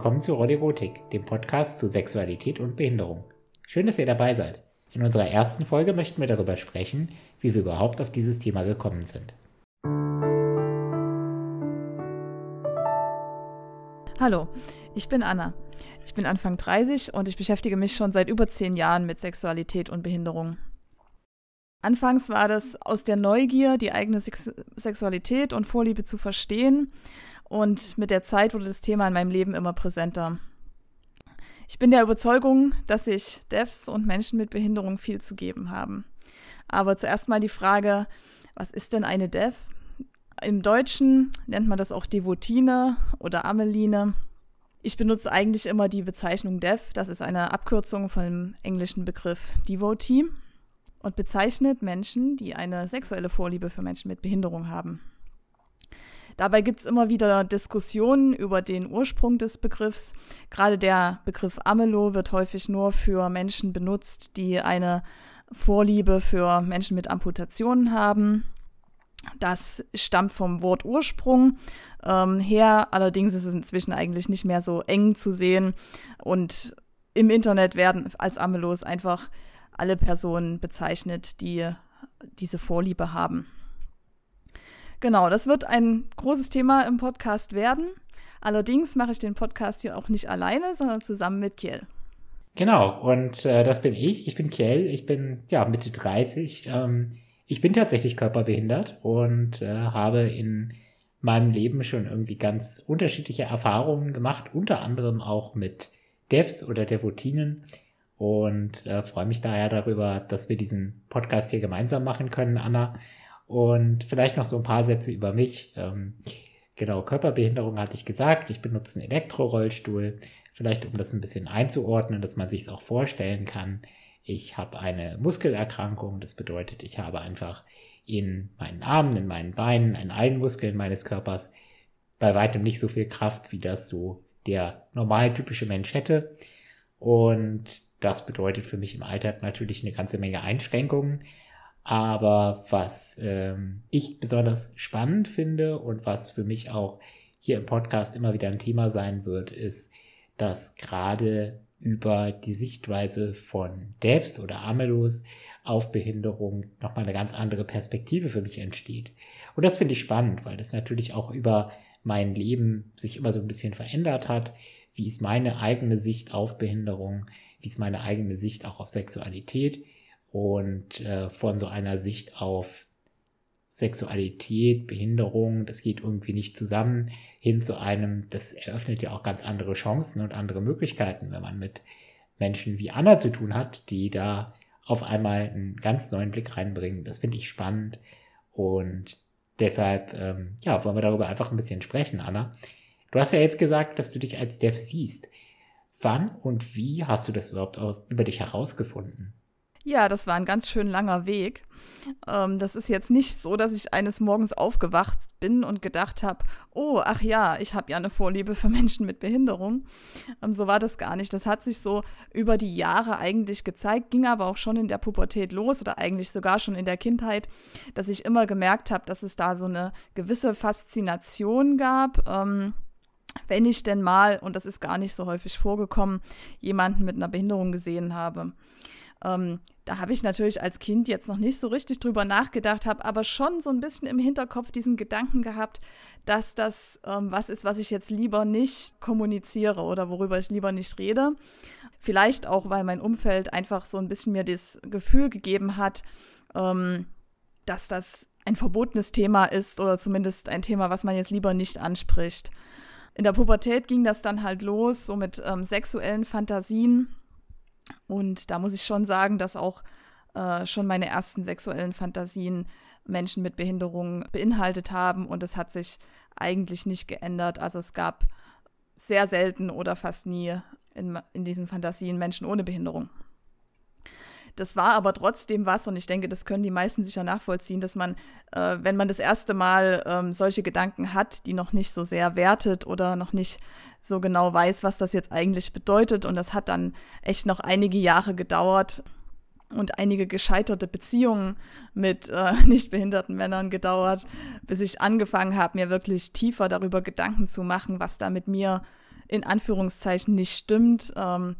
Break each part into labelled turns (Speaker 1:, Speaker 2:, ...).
Speaker 1: willkommen zu Roderotik, dem Podcast zu Sexualität und Behinderung. Schön, dass ihr dabei seid. In unserer ersten Folge möchten wir darüber sprechen, wie wir überhaupt auf dieses Thema gekommen sind.
Speaker 2: Hallo, ich bin Anna. Ich bin Anfang 30 und ich beschäftige mich schon seit über zehn Jahren mit Sexualität und Behinderung. Anfangs war das aus der Neugier, die eigene Sex Sexualität und Vorliebe zu verstehen. Und mit der Zeit wurde das Thema in meinem Leben immer präsenter. Ich bin der Überzeugung, dass sich Devs und Menschen mit Behinderung viel zu geben haben. Aber zuerst mal die Frage, was ist denn eine Dev? Im Deutschen nennt man das auch Devotine oder Ameline. Ich benutze eigentlich immer die Bezeichnung Dev, das ist eine Abkürzung von dem englischen Begriff Devotee und bezeichnet Menschen, die eine sexuelle Vorliebe für Menschen mit Behinderung haben. Dabei gibt es immer wieder Diskussionen über den Ursprung des Begriffs. Gerade der Begriff Amelo wird häufig nur für Menschen benutzt, die eine Vorliebe für Menschen mit Amputationen haben. Das stammt vom Wort Ursprung ähm, her. Allerdings ist es inzwischen eigentlich nicht mehr so eng zu sehen. Und im Internet werden als Amelos einfach alle Personen bezeichnet, die diese Vorliebe haben. Genau, das wird ein großes Thema im Podcast werden. Allerdings mache ich den Podcast hier auch nicht alleine, sondern zusammen mit Kiel.
Speaker 1: Genau, und äh, das bin ich. Ich bin Kiel, ich bin ja Mitte 30. Ähm, ich bin tatsächlich körperbehindert und äh, habe in meinem Leben schon irgendwie ganz unterschiedliche Erfahrungen gemacht, unter anderem auch mit Devs oder Devotinen und äh, freue mich daher darüber, dass wir diesen Podcast hier gemeinsam machen können, Anna. Und vielleicht noch so ein paar Sätze über mich. Ähm, genau, Körperbehinderung hatte ich gesagt. Ich benutze einen Elektrorollstuhl. Vielleicht um das ein bisschen einzuordnen, dass man sich es auch vorstellen kann. Ich habe eine Muskelerkrankung. Das bedeutet, ich habe einfach in meinen Armen, in meinen Beinen, in allen Muskeln meines Körpers bei weitem nicht so viel Kraft, wie das so der normal typische Mensch hätte. Und das bedeutet für mich im Alltag natürlich eine ganze Menge Einschränkungen. Aber was ähm, ich besonders spannend finde und was für mich auch hier im Podcast immer wieder ein Thema sein wird, ist, dass gerade über die Sichtweise von Devs oder Amelos auf Behinderung nochmal eine ganz andere Perspektive für mich entsteht. Und das finde ich spannend, weil das natürlich auch über mein Leben sich immer so ein bisschen verändert hat. Wie ist meine eigene Sicht auf Behinderung? Wie ist meine eigene Sicht auch auf Sexualität und äh, von so einer Sicht auf Sexualität, Behinderung, das geht irgendwie nicht zusammen, hin zu einem, das eröffnet ja auch ganz andere Chancen und andere Möglichkeiten, wenn man mit Menschen wie Anna zu tun hat, die da auf einmal einen ganz neuen Blick reinbringen. Das finde ich spannend und deshalb, ähm, ja, wollen wir darüber einfach ein bisschen sprechen, Anna. Du hast ja jetzt gesagt, dass du dich als Dev siehst. Wann und wie hast du das überhaupt über dich herausgefunden?
Speaker 2: Ja, das war ein ganz schön langer Weg. Ähm, das ist jetzt nicht so, dass ich eines Morgens aufgewacht bin und gedacht habe, oh, ach ja, ich habe ja eine Vorliebe für Menschen mit Behinderung. Ähm, so war das gar nicht. Das hat sich so über die Jahre eigentlich gezeigt, ging aber auch schon in der Pubertät los oder eigentlich sogar schon in der Kindheit, dass ich immer gemerkt habe, dass es da so eine gewisse Faszination gab. Ähm, wenn ich denn mal, und das ist gar nicht so häufig vorgekommen, jemanden mit einer Behinderung gesehen habe. Ähm, da habe ich natürlich als Kind jetzt noch nicht so richtig drüber nachgedacht, habe aber schon so ein bisschen im Hinterkopf diesen Gedanken gehabt, dass das ähm, was ist, was ich jetzt lieber nicht kommuniziere oder worüber ich lieber nicht rede. Vielleicht auch, weil mein Umfeld einfach so ein bisschen mir das Gefühl gegeben hat, ähm, dass das ein verbotenes Thema ist oder zumindest ein Thema, was man jetzt lieber nicht anspricht in der Pubertät ging das dann halt los, so mit ähm, sexuellen Fantasien. Und da muss ich schon sagen, dass auch äh, schon meine ersten sexuellen Fantasien Menschen mit Behinderungen beinhaltet haben. Und es hat sich eigentlich nicht geändert. Also es gab sehr selten oder fast nie in, in diesen Fantasien Menschen ohne Behinderung. Das war aber trotzdem was und ich denke, das können die meisten sicher nachvollziehen, dass man, äh, wenn man das erste Mal ähm, solche Gedanken hat, die noch nicht so sehr wertet oder noch nicht so genau weiß, was das jetzt eigentlich bedeutet. Und das hat dann echt noch einige Jahre gedauert und einige gescheiterte Beziehungen mit äh, nicht behinderten Männern gedauert, bis ich angefangen habe, mir wirklich tiefer darüber Gedanken zu machen, was da mit mir in Anführungszeichen nicht stimmt. Ähm,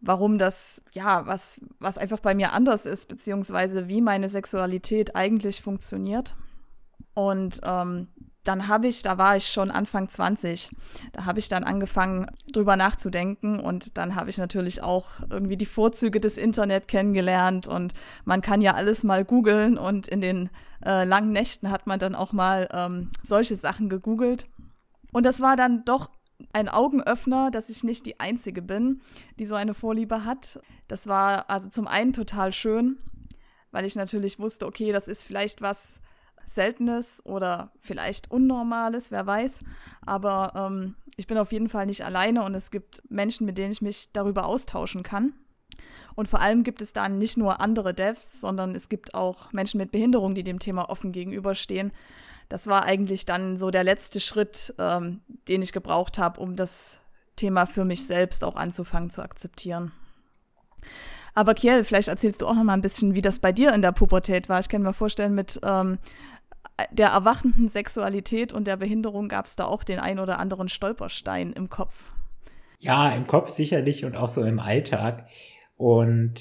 Speaker 2: warum das, ja, was, was einfach bei mir anders ist, beziehungsweise wie meine Sexualität eigentlich funktioniert. Und ähm, dann habe ich, da war ich schon Anfang 20, da habe ich dann angefangen, drüber nachzudenken und dann habe ich natürlich auch irgendwie die Vorzüge des Internet kennengelernt und man kann ja alles mal googeln und in den äh, langen Nächten hat man dann auch mal ähm, solche Sachen gegoogelt. Und das war dann doch ein Augenöffner, dass ich nicht die Einzige bin, die so eine Vorliebe hat. Das war also zum einen total schön, weil ich natürlich wusste, okay, das ist vielleicht was, Seltenes oder vielleicht Unnormales, wer weiß. Aber ähm, ich bin auf jeden Fall nicht alleine und es gibt Menschen, mit denen ich mich darüber austauschen kann. Und vor allem gibt es dann nicht nur andere Devs, sondern es gibt auch Menschen mit Behinderung, die dem Thema offen gegenüberstehen. Das war eigentlich dann so der letzte Schritt, ähm, den ich gebraucht habe, um das Thema für mich selbst auch anzufangen zu akzeptieren. Aber Kiel, vielleicht erzählst du auch noch mal ein bisschen, wie das bei dir in der Pubertät war. Ich kann mir vorstellen, mit ähm, der erwachenden Sexualität und der Behinderung gab es da auch den ein oder anderen Stolperstein im Kopf.
Speaker 1: Ja, im Kopf sicherlich und auch so im Alltag. Und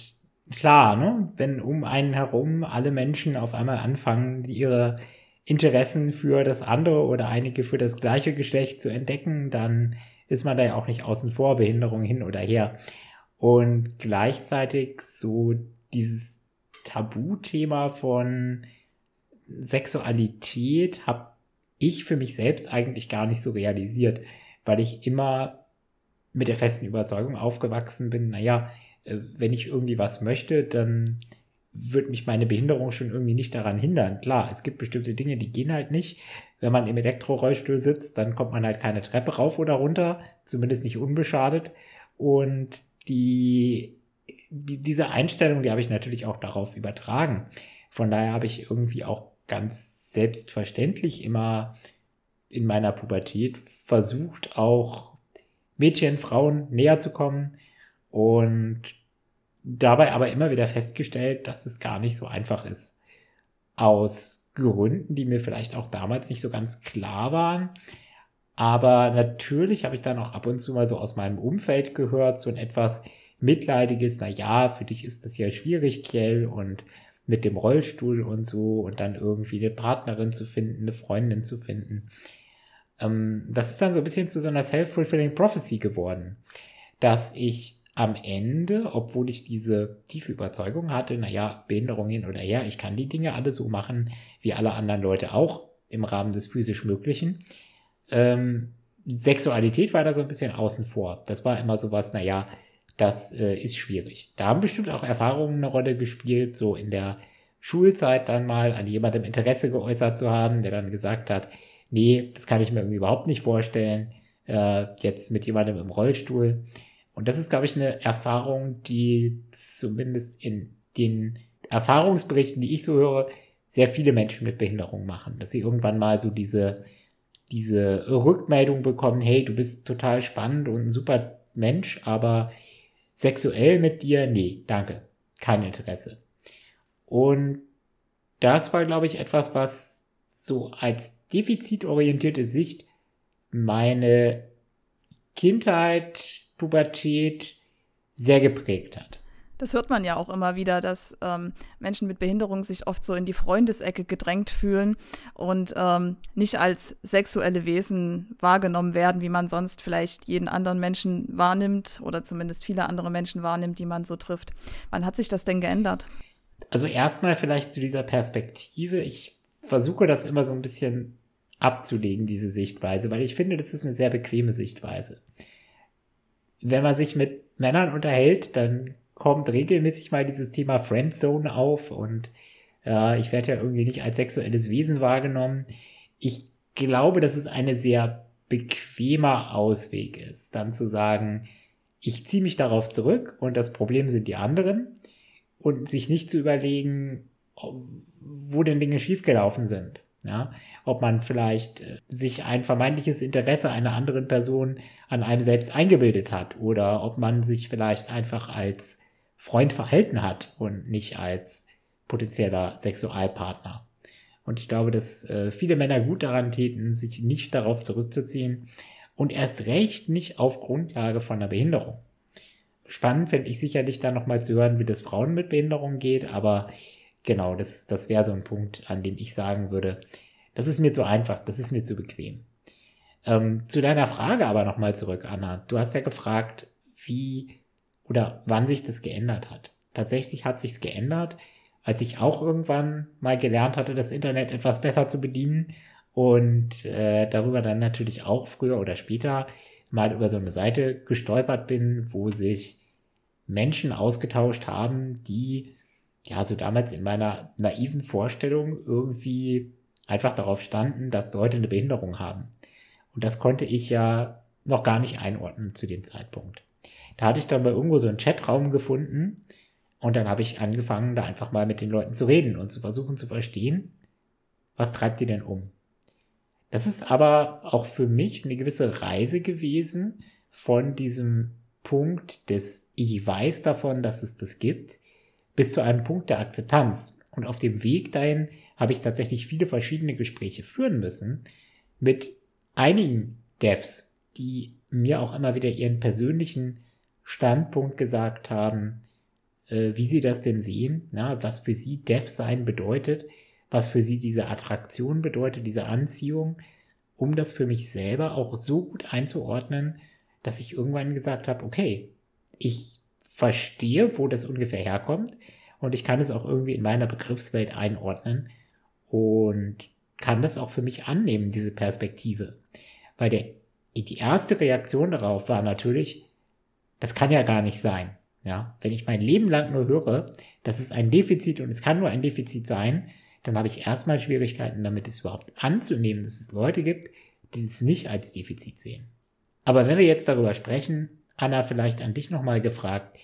Speaker 1: klar, ne, wenn um einen herum alle Menschen auf einmal anfangen, ihre Interessen für das andere oder einige für das gleiche Geschlecht zu entdecken, dann ist man da ja auch nicht außen vor, Behinderung hin oder her. Und gleichzeitig so dieses Tabuthema von Sexualität habe ich für mich selbst eigentlich gar nicht so realisiert, weil ich immer mit der festen Überzeugung aufgewachsen bin, naja, wenn ich irgendwie was möchte, dann wird mich meine Behinderung schon irgendwie nicht daran hindern. Klar, es gibt bestimmte Dinge, die gehen halt nicht. Wenn man im Elektrorollstuhl sitzt, dann kommt man halt keine Treppe rauf oder runter, zumindest nicht unbeschadet. Und die, die diese Einstellung, die habe ich natürlich auch darauf übertragen. Von daher habe ich irgendwie auch ganz selbstverständlich immer in meiner Pubertät versucht, auch Mädchen, Frauen näher zu kommen und dabei aber immer wieder festgestellt, dass es gar nicht so einfach ist. Aus Gründen, die mir vielleicht auch damals nicht so ganz klar waren. Aber natürlich habe ich dann auch ab und zu mal so aus meinem Umfeld gehört, so ein etwas mitleidiges, na ja, für dich ist das ja schwierig, Kjell, und mit dem Rollstuhl und so und dann irgendwie eine Partnerin zu finden, eine Freundin zu finden. Ähm, das ist dann so ein bisschen zu so einer self-fulfilling prophecy geworden, dass ich am Ende, obwohl ich diese tiefe Überzeugung hatte, naja, Behinderung hin oder her, ich kann die Dinge alle so machen, wie alle anderen Leute auch im Rahmen des physisch Möglichen. Ähm, Sexualität war da so ein bisschen außen vor. Das war immer so was, naja, das äh, ist schwierig. Da haben bestimmt auch Erfahrungen eine Rolle gespielt, so in der Schulzeit dann mal an jemandem Interesse geäußert zu haben, der dann gesagt hat, nee, das kann ich mir irgendwie überhaupt nicht vorstellen, äh, jetzt mit jemandem im Rollstuhl. Und das ist, glaube ich, eine Erfahrung, die zumindest in den Erfahrungsberichten, die ich so höre, sehr viele Menschen mit Behinderung machen, dass sie irgendwann mal so diese, diese Rückmeldung bekommen, hey, du bist total spannend und ein super Mensch, aber Sexuell mit dir? Nee, danke. Kein Interesse. Und das war, glaube ich, etwas, was so als defizitorientierte Sicht meine Kindheit, Pubertät sehr geprägt hat.
Speaker 2: Das hört man ja auch immer wieder, dass ähm, Menschen mit Behinderung sich oft so in die Freundesecke gedrängt fühlen und ähm, nicht als sexuelle Wesen wahrgenommen werden, wie man sonst vielleicht jeden anderen Menschen wahrnimmt oder zumindest viele andere Menschen wahrnimmt, die man so trifft. Wann hat sich das denn geändert?
Speaker 1: Also erstmal vielleicht zu dieser Perspektive. Ich versuche das immer so ein bisschen abzulegen, diese Sichtweise, weil ich finde, das ist eine sehr bequeme Sichtweise. Wenn man sich mit Männern unterhält, dann kommt regelmäßig mal dieses Thema Friendzone auf und äh, ich werde ja irgendwie nicht als sexuelles Wesen wahrgenommen. Ich glaube, dass es eine sehr bequemer Ausweg ist, dann zu sagen, ich ziehe mich darauf zurück und das Problem sind die anderen und sich nicht zu überlegen, wo denn Dinge schiefgelaufen sind. Ja, ob man vielleicht äh, sich ein vermeintliches Interesse einer anderen Person an einem selbst eingebildet hat oder ob man sich vielleicht einfach als Freund verhalten hat und nicht als potenzieller Sexualpartner. Und ich glaube, dass äh, viele Männer gut daran täten, sich nicht darauf zurückzuziehen Und erst recht nicht auf Grundlage von einer Behinderung. Spannend fände ich sicherlich dann nochmal zu hören, wie das Frauen mit Behinderung geht, aber genau, das, das wäre so ein Punkt, an dem ich sagen würde, das ist mir zu einfach, das ist mir zu bequem. Ähm, zu deiner Frage aber nochmal zurück, Anna. Du hast ja gefragt, wie oder wann sich das geändert hat. Tatsächlich hat sich's geändert, als ich auch irgendwann mal gelernt hatte, das Internet etwas besser zu bedienen und äh, darüber dann natürlich auch früher oder später mal über so eine Seite gestolpert bin, wo sich Menschen ausgetauscht haben, die ja so damals in meiner naiven Vorstellung irgendwie einfach darauf standen, dass Leute eine Behinderung haben. Und das konnte ich ja noch gar nicht einordnen zu dem Zeitpunkt. Da hatte ich dann mal irgendwo so einen Chatraum gefunden und dann habe ich angefangen, da einfach mal mit den Leuten zu reden und zu versuchen zu verstehen, was treibt die denn um? Das ist aber auch für mich eine gewisse Reise gewesen von diesem Punkt des Ich weiß davon, dass es das gibt, bis zu einem Punkt der Akzeptanz. Und auf dem Weg dahin habe ich tatsächlich viele verschiedene Gespräche führen müssen mit einigen Devs, die mir auch immer wieder ihren persönlichen Standpunkt gesagt haben, äh, wie sie das denn sehen, na, was für sie Dev sein bedeutet, was für sie diese Attraktion bedeutet, diese Anziehung, um das für mich selber auch so gut einzuordnen, dass ich irgendwann gesagt habe, okay, ich verstehe, wo das ungefähr herkommt und ich kann es auch irgendwie in meiner Begriffswelt einordnen und kann das auch für mich annehmen, diese Perspektive. Weil der, die erste Reaktion darauf war natürlich, das kann ja gar nicht sein. Ja, wenn ich mein Leben lang nur höre, das ist ein Defizit und es kann nur ein Defizit sein, dann habe ich erstmal Schwierigkeiten damit, es überhaupt anzunehmen, dass es Leute gibt, die es nicht als Defizit sehen. Aber wenn wir jetzt darüber sprechen, Anna, vielleicht an dich nochmal gefragt,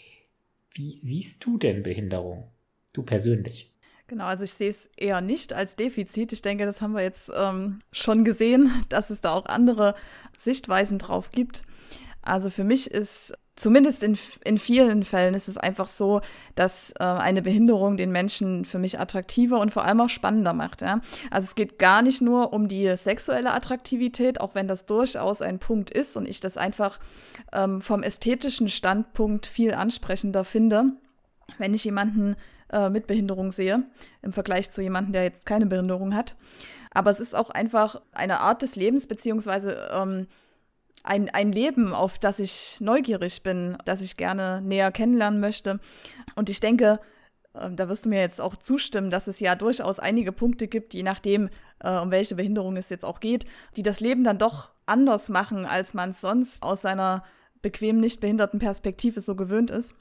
Speaker 1: wie siehst du denn Behinderung? Du persönlich?
Speaker 2: Genau, also ich sehe es eher nicht als Defizit. Ich denke, das haben wir jetzt ähm, schon gesehen, dass es da auch andere Sichtweisen drauf gibt. Also für mich ist zumindest in, in vielen Fällen ist es einfach so, dass äh, eine Behinderung den Menschen für mich attraktiver und vor allem auch spannender macht. Ja? Also es geht gar nicht nur um die sexuelle Attraktivität, auch wenn das durchaus ein Punkt ist und ich das einfach ähm, vom ästhetischen Standpunkt viel ansprechender finde, wenn ich jemanden äh, mit Behinderung sehe, im Vergleich zu jemandem, der jetzt keine Behinderung hat. Aber es ist auch einfach eine Art des Lebens, beziehungsweise ähm, ein, ein Leben, auf das ich neugierig bin, das ich gerne näher kennenlernen möchte. Und ich denke, ähm, da wirst du mir jetzt auch zustimmen, dass es ja durchaus einige Punkte gibt, je nachdem, äh, um welche Behinderung es jetzt auch geht, die das Leben dann doch anders machen, als man es sonst aus seiner bequem nicht behinderten Perspektive so gewöhnt ist.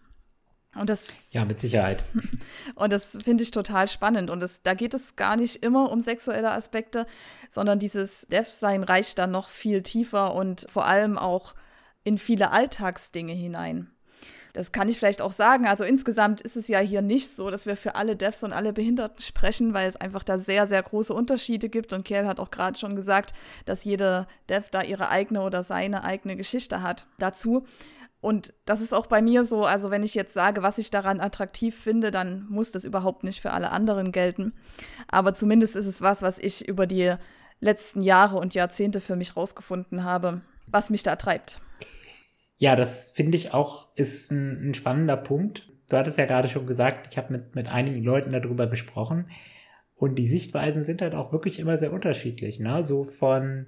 Speaker 2: Und das,
Speaker 1: ja, mit Sicherheit.
Speaker 2: Und das finde ich total spannend. Und das, da geht es gar nicht immer um sexuelle Aspekte, sondern dieses Dev-Sein reicht dann noch viel tiefer und vor allem auch in viele Alltagsdinge hinein. Das kann ich vielleicht auch sagen. Also insgesamt ist es ja hier nicht so, dass wir für alle Devs und alle Behinderten sprechen, weil es einfach da sehr, sehr große Unterschiede gibt. Und Kerl hat auch gerade schon gesagt, dass jede Dev da ihre eigene oder seine eigene Geschichte hat dazu. Und das ist auch bei mir so, also wenn ich jetzt sage, was ich daran attraktiv finde, dann muss das überhaupt nicht für alle anderen gelten. Aber zumindest ist es was, was ich über die letzten Jahre und Jahrzehnte für mich rausgefunden habe, was mich da treibt.
Speaker 1: Ja, das finde ich auch ist ein, ein, spannender Punkt. Du hattest ja gerade schon gesagt, ich habe mit, mit einigen Leuten darüber gesprochen und die Sichtweisen sind halt auch wirklich immer sehr unterschiedlich. Ne? So von,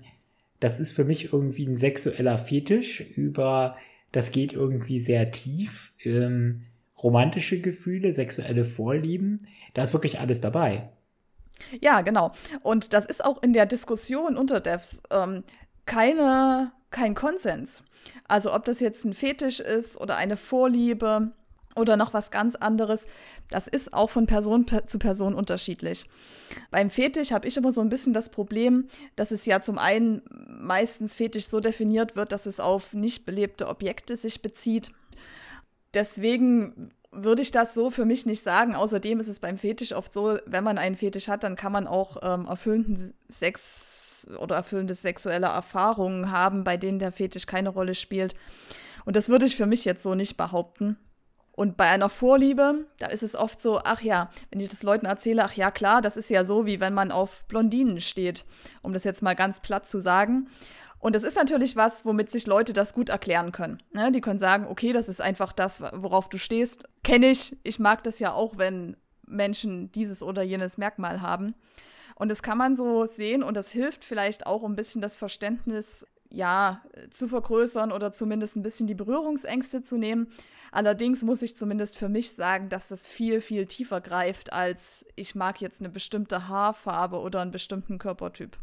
Speaker 1: das ist für mich irgendwie ein sexueller Fetisch über das geht irgendwie sehr tief. Ähm, romantische Gefühle, sexuelle Vorlieben, da ist wirklich alles dabei.
Speaker 2: Ja, genau. Und das ist auch in der Diskussion unter Devs ähm, keine, kein Konsens. Also ob das jetzt ein Fetisch ist oder eine Vorliebe oder noch was ganz anderes. Das ist auch von Person zu Person unterschiedlich. Beim Fetisch habe ich immer so ein bisschen das Problem, dass es ja zum einen meistens Fetisch so definiert wird, dass es auf nicht belebte Objekte sich bezieht. Deswegen würde ich das so für mich nicht sagen. Außerdem ist es beim Fetisch oft so, wenn man einen Fetisch hat, dann kann man auch ähm, erfüllenden Sex oder erfüllende sexuelle Erfahrungen haben, bei denen der Fetisch keine Rolle spielt. Und das würde ich für mich jetzt so nicht behaupten. Und bei einer Vorliebe, da ist es oft so, ach ja, wenn ich das Leuten erzähle, ach ja, klar, das ist ja so, wie wenn man auf Blondinen steht, um das jetzt mal ganz platt zu sagen. Und das ist natürlich was, womit sich Leute das gut erklären können. Ne? Die können sagen, okay, das ist einfach das, worauf du stehst. Kenne ich. Ich mag das ja auch, wenn Menschen dieses oder jenes Merkmal haben. Und das kann man so sehen und das hilft vielleicht auch, um ein bisschen das Verständnis ja, zu vergrößern oder zumindest ein bisschen die Berührungsängste zu nehmen. Allerdings muss ich zumindest für mich sagen, dass das viel, viel tiefer greift, als ich mag jetzt eine bestimmte Haarfarbe oder einen bestimmten Körpertyp.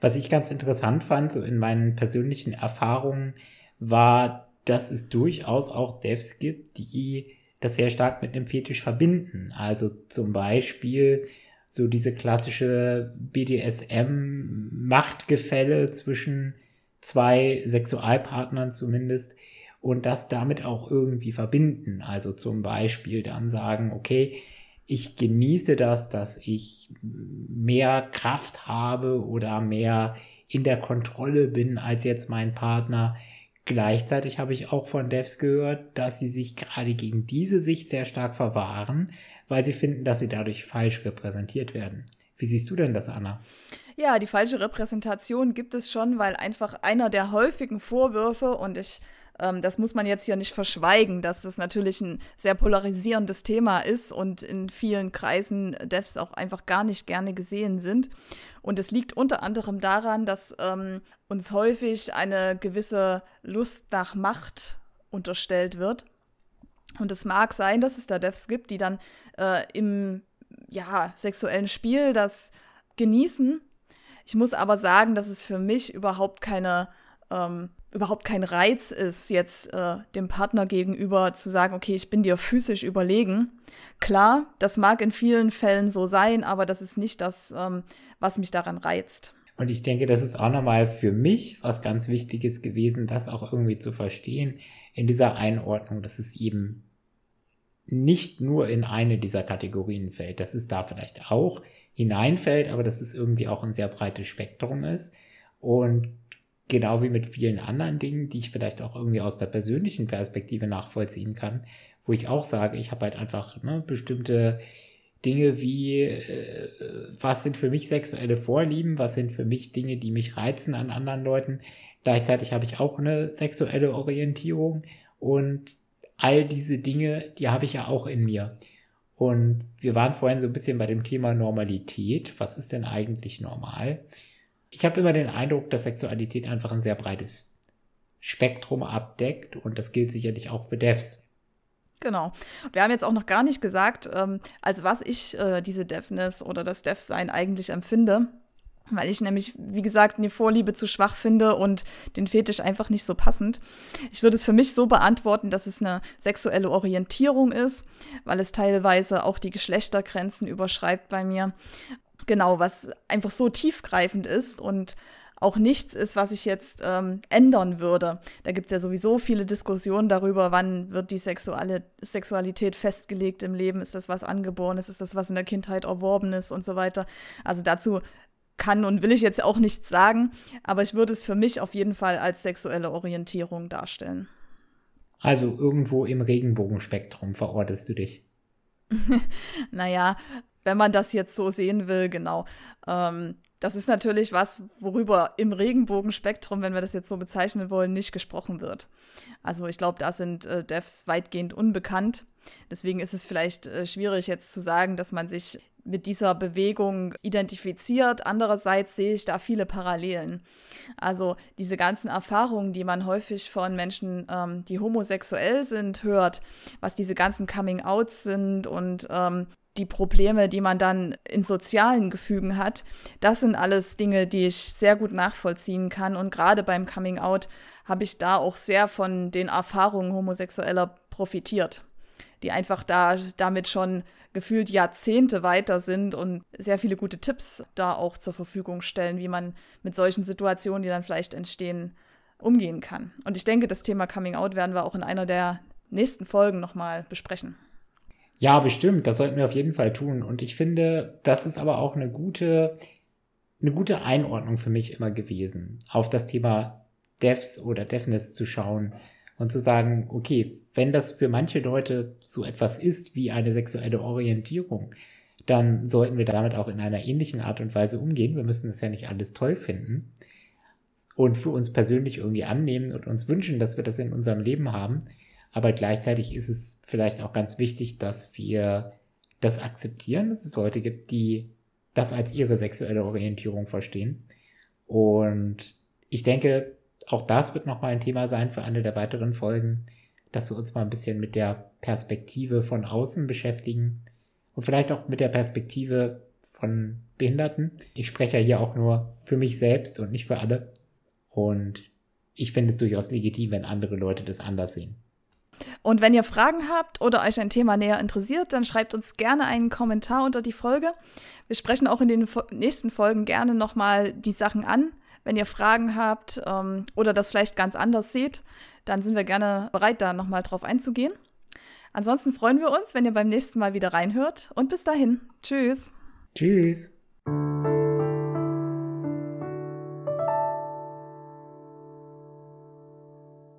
Speaker 1: Was ich ganz interessant fand, so in meinen persönlichen Erfahrungen, war, dass es durchaus auch Devs gibt, die das sehr stark mit einem Fetisch verbinden. Also zum Beispiel so diese klassische BDSM-Machtgefälle zwischen zwei Sexualpartnern zumindest und das damit auch irgendwie verbinden. Also zum Beispiel dann sagen, okay, ich genieße das, dass ich mehr Kraft habe oder mehr in der Kontrolle bin als jetzt mein Partner. Gleichzeitig habe ich auch von Devs gehört, dass sie sich gerade gegen diese Sicht sehr stark verwahren, weil sie finden, dass sie dadurch falsch repräsentiert werden. Wie siehst du denn das, Anna?
Speaker 2: Ja, die falsche Repräsentation gibt es schon, weil einfach einer der häufigen Vorwürfe, und ich ähm, das muss man jetzt hier nicht verschweigen, dass das natürlich ein sehr polarisierendes Thema ist und in vielen Kreisen Devs auch einfach gar nicht gerne gesehen sind. Und es liegt unter anderem daran, dass ähm, uns häufig eine gewisse Lust nach Macht unterstellt wird. Und es mag sein, dass es da Devs gibt, die dann äh, im ja, sexuellen Spiel das genießen. Ich muss aber sagen, dass es für mich überhaupt keine ähm, überhaupt kein Reiz ist, jetzt äh, dem Partner gegenüber zu sagen, okay, ich bin dir physisch überlegen. Klar, das mag in vielen Fällen so sein, aber das ist nicht das, ähm, was mich daran reizt.
Speaker 1: Und ich denke, das ist auch nochmal für mich was ganz Wichtiges gewesen, das auch irgendwie zu verstehen in dieser Einordnung, dass es eben nicht nur in eine dieser Kategorien fällt, dass es da vielleicht auch hineinfällt, aber dass es irgendwie auch ein sehr breites Spektrum ist. Und genau wie mit vielen anderen Dingen, die ich vielleicht auch irgendwie aus der persönlichen Perspektive nachvollziehen kann, wo ich auch sage, ich habe halt einfach ne, bestimmte Dinge wie, äh, was sind für mich sexuelle Vorlieben, was sind für mich Dinge, die mich reizen an anderen Leuten. Gleichzeitig habe ich auch eine sexuelle Orientierung und all diese Dinge, die habe ich ja auch in mir. Und wir waren vorhin so ein bisschen bei dem Thema Normalität. Was ist denn eigentlich normal? ich habe immer den Eindruck, dass Sexualität einfach ein sehr breites Spektrum abdeckt und das gilt sicherlich auch für Devs.
Speaker 2: Genau. Wir haben jetzt auch noch gar nicht gesagt, ähm, als was ich äh, diese Deafness oder das Deaf-Sein eigentlich empfinde. Weil ich nämlich, wie gesagt, eine Vorliebe zu schwach finde und den Fetisch einfach nicht so passend. Ich würde es für mich so beantworten, dass es eine sexuelle Orientierung ist, weil es teilweise auch die Geschlechtergrenzen überschreibt bei mir. Genau, was einfach so tiefgreifend ist und auch nichts ist, was ich jetzt ähm, ändern würde. Da gibt es ja sowieso viele Diskussionen darüber, wann wird die Sexuale, Sexualität festgelegt im Leben. Ist das was Angeborenes? Ist das was in der Kindheit erworben ist und so weiter? Also dazu kann und will ich jetzt auch nichts sagen, aber ich würde es für mich auf jeden Fall als sexuelle Orientierung darstellen.
Speaker 1: Also irgendwo im Regenbogenspektrum verortest du dich.
Speaker 2: naja, wenn man das jetzt so sehen will, genau. Ähm, das ist natürlich was, worüber im Regenbogenspektrum, wenn wir das jetzt so bezeichnen wollen, nicht gesprochen wird. Also ich glaube, da sind äh, Devs weitgehend unbekannt. Deswegen ist es vielleicht äh, schwierig jetzt zu sagen, dass man sich mit dieser Bewegung identifiziert. Andererseits sehe ich da viele Parallelen. Also diese ganzen Erfahrungen, die man häufig von Menschen, ähm, die homosexuell sind, hört, was diese ganzen Coming-outs sind und ähm, die Probleme, die man dann in sozialen Gefügen hat, das sind alles Dinge, die ich sehr gut nachvollziehen kann. Und gerade beim Coming Out habe ich da auch sehr von den Erfahrungen Homosexueller profitiert, die einfach da damit schon gefühlt Jahrzehnte weiter sind und sehr viele gute Tipps da auch zur Verfügung stellen, wie man mit solchen Situationen, die dann vielleicht entstehen, umgehen kann. Und ich denke, das Thema Coming Out werden wir auch in einer der nächsten Folgen nochmal besprechen.
Speaker 1: Ja, bestimmt. Das sollten wir auf jeden Fall tun. Und ich finde, das ist aber auch eine gute, eine gute Einordnung für mich immer gewesen, auf das Thema Devs oder Deafness zu schauen. Und zu sagen, okay, wenn das für manche Leute so etwas ist wie eine sexuelle Orientierung, dann sollten wir damit auch in einer ähnlichen Art und Weise umgehen. Wir müssen das ja nicht alles toll finden und für uns persönlich irgendwie annehmen und uns wünschen, dass wir das in unserem Leben haben. Aber gleichzeitig ist es vielleicht auch ganz wichtig, dass wir das akzeptieren, dass es Leute gibt, die das als ihre sexuelle Orientierung verstehen. Und ich denke, auch das wird nochmal ein Thema sein für eine der weiteren Folgen, dass wir uns mal ein bisschen mit der Perspektive von außen beschäftigen und vielleicht auch mit der Perspektive von Behinderten. Ich spreche ja hier auch nur für mich selbst und nicht für alle. Und ich finde es durchaus legitim, wenn andere Leute das anders sehen.
Speaker 2: Und wenn ihr Fragen habt oder euch ein Thema näher interessiert, dann schreibt uns gerne einen Kommentar unter die Folge. Wir sprechen auch in den nächsten Folgen gerne nochmal die Sachen an. Wenn ihr Fragen habt ähm, oder das vielleicht ganz anders seht, dann sind wir gerne bereit, da nochmal drauf einzugehen. Ansonsten freuen wir uns, wenn ihr beim nächsten Mal wieder reinhört. Und bis dahin. Tschüss.
Speaker 1: Tschüss.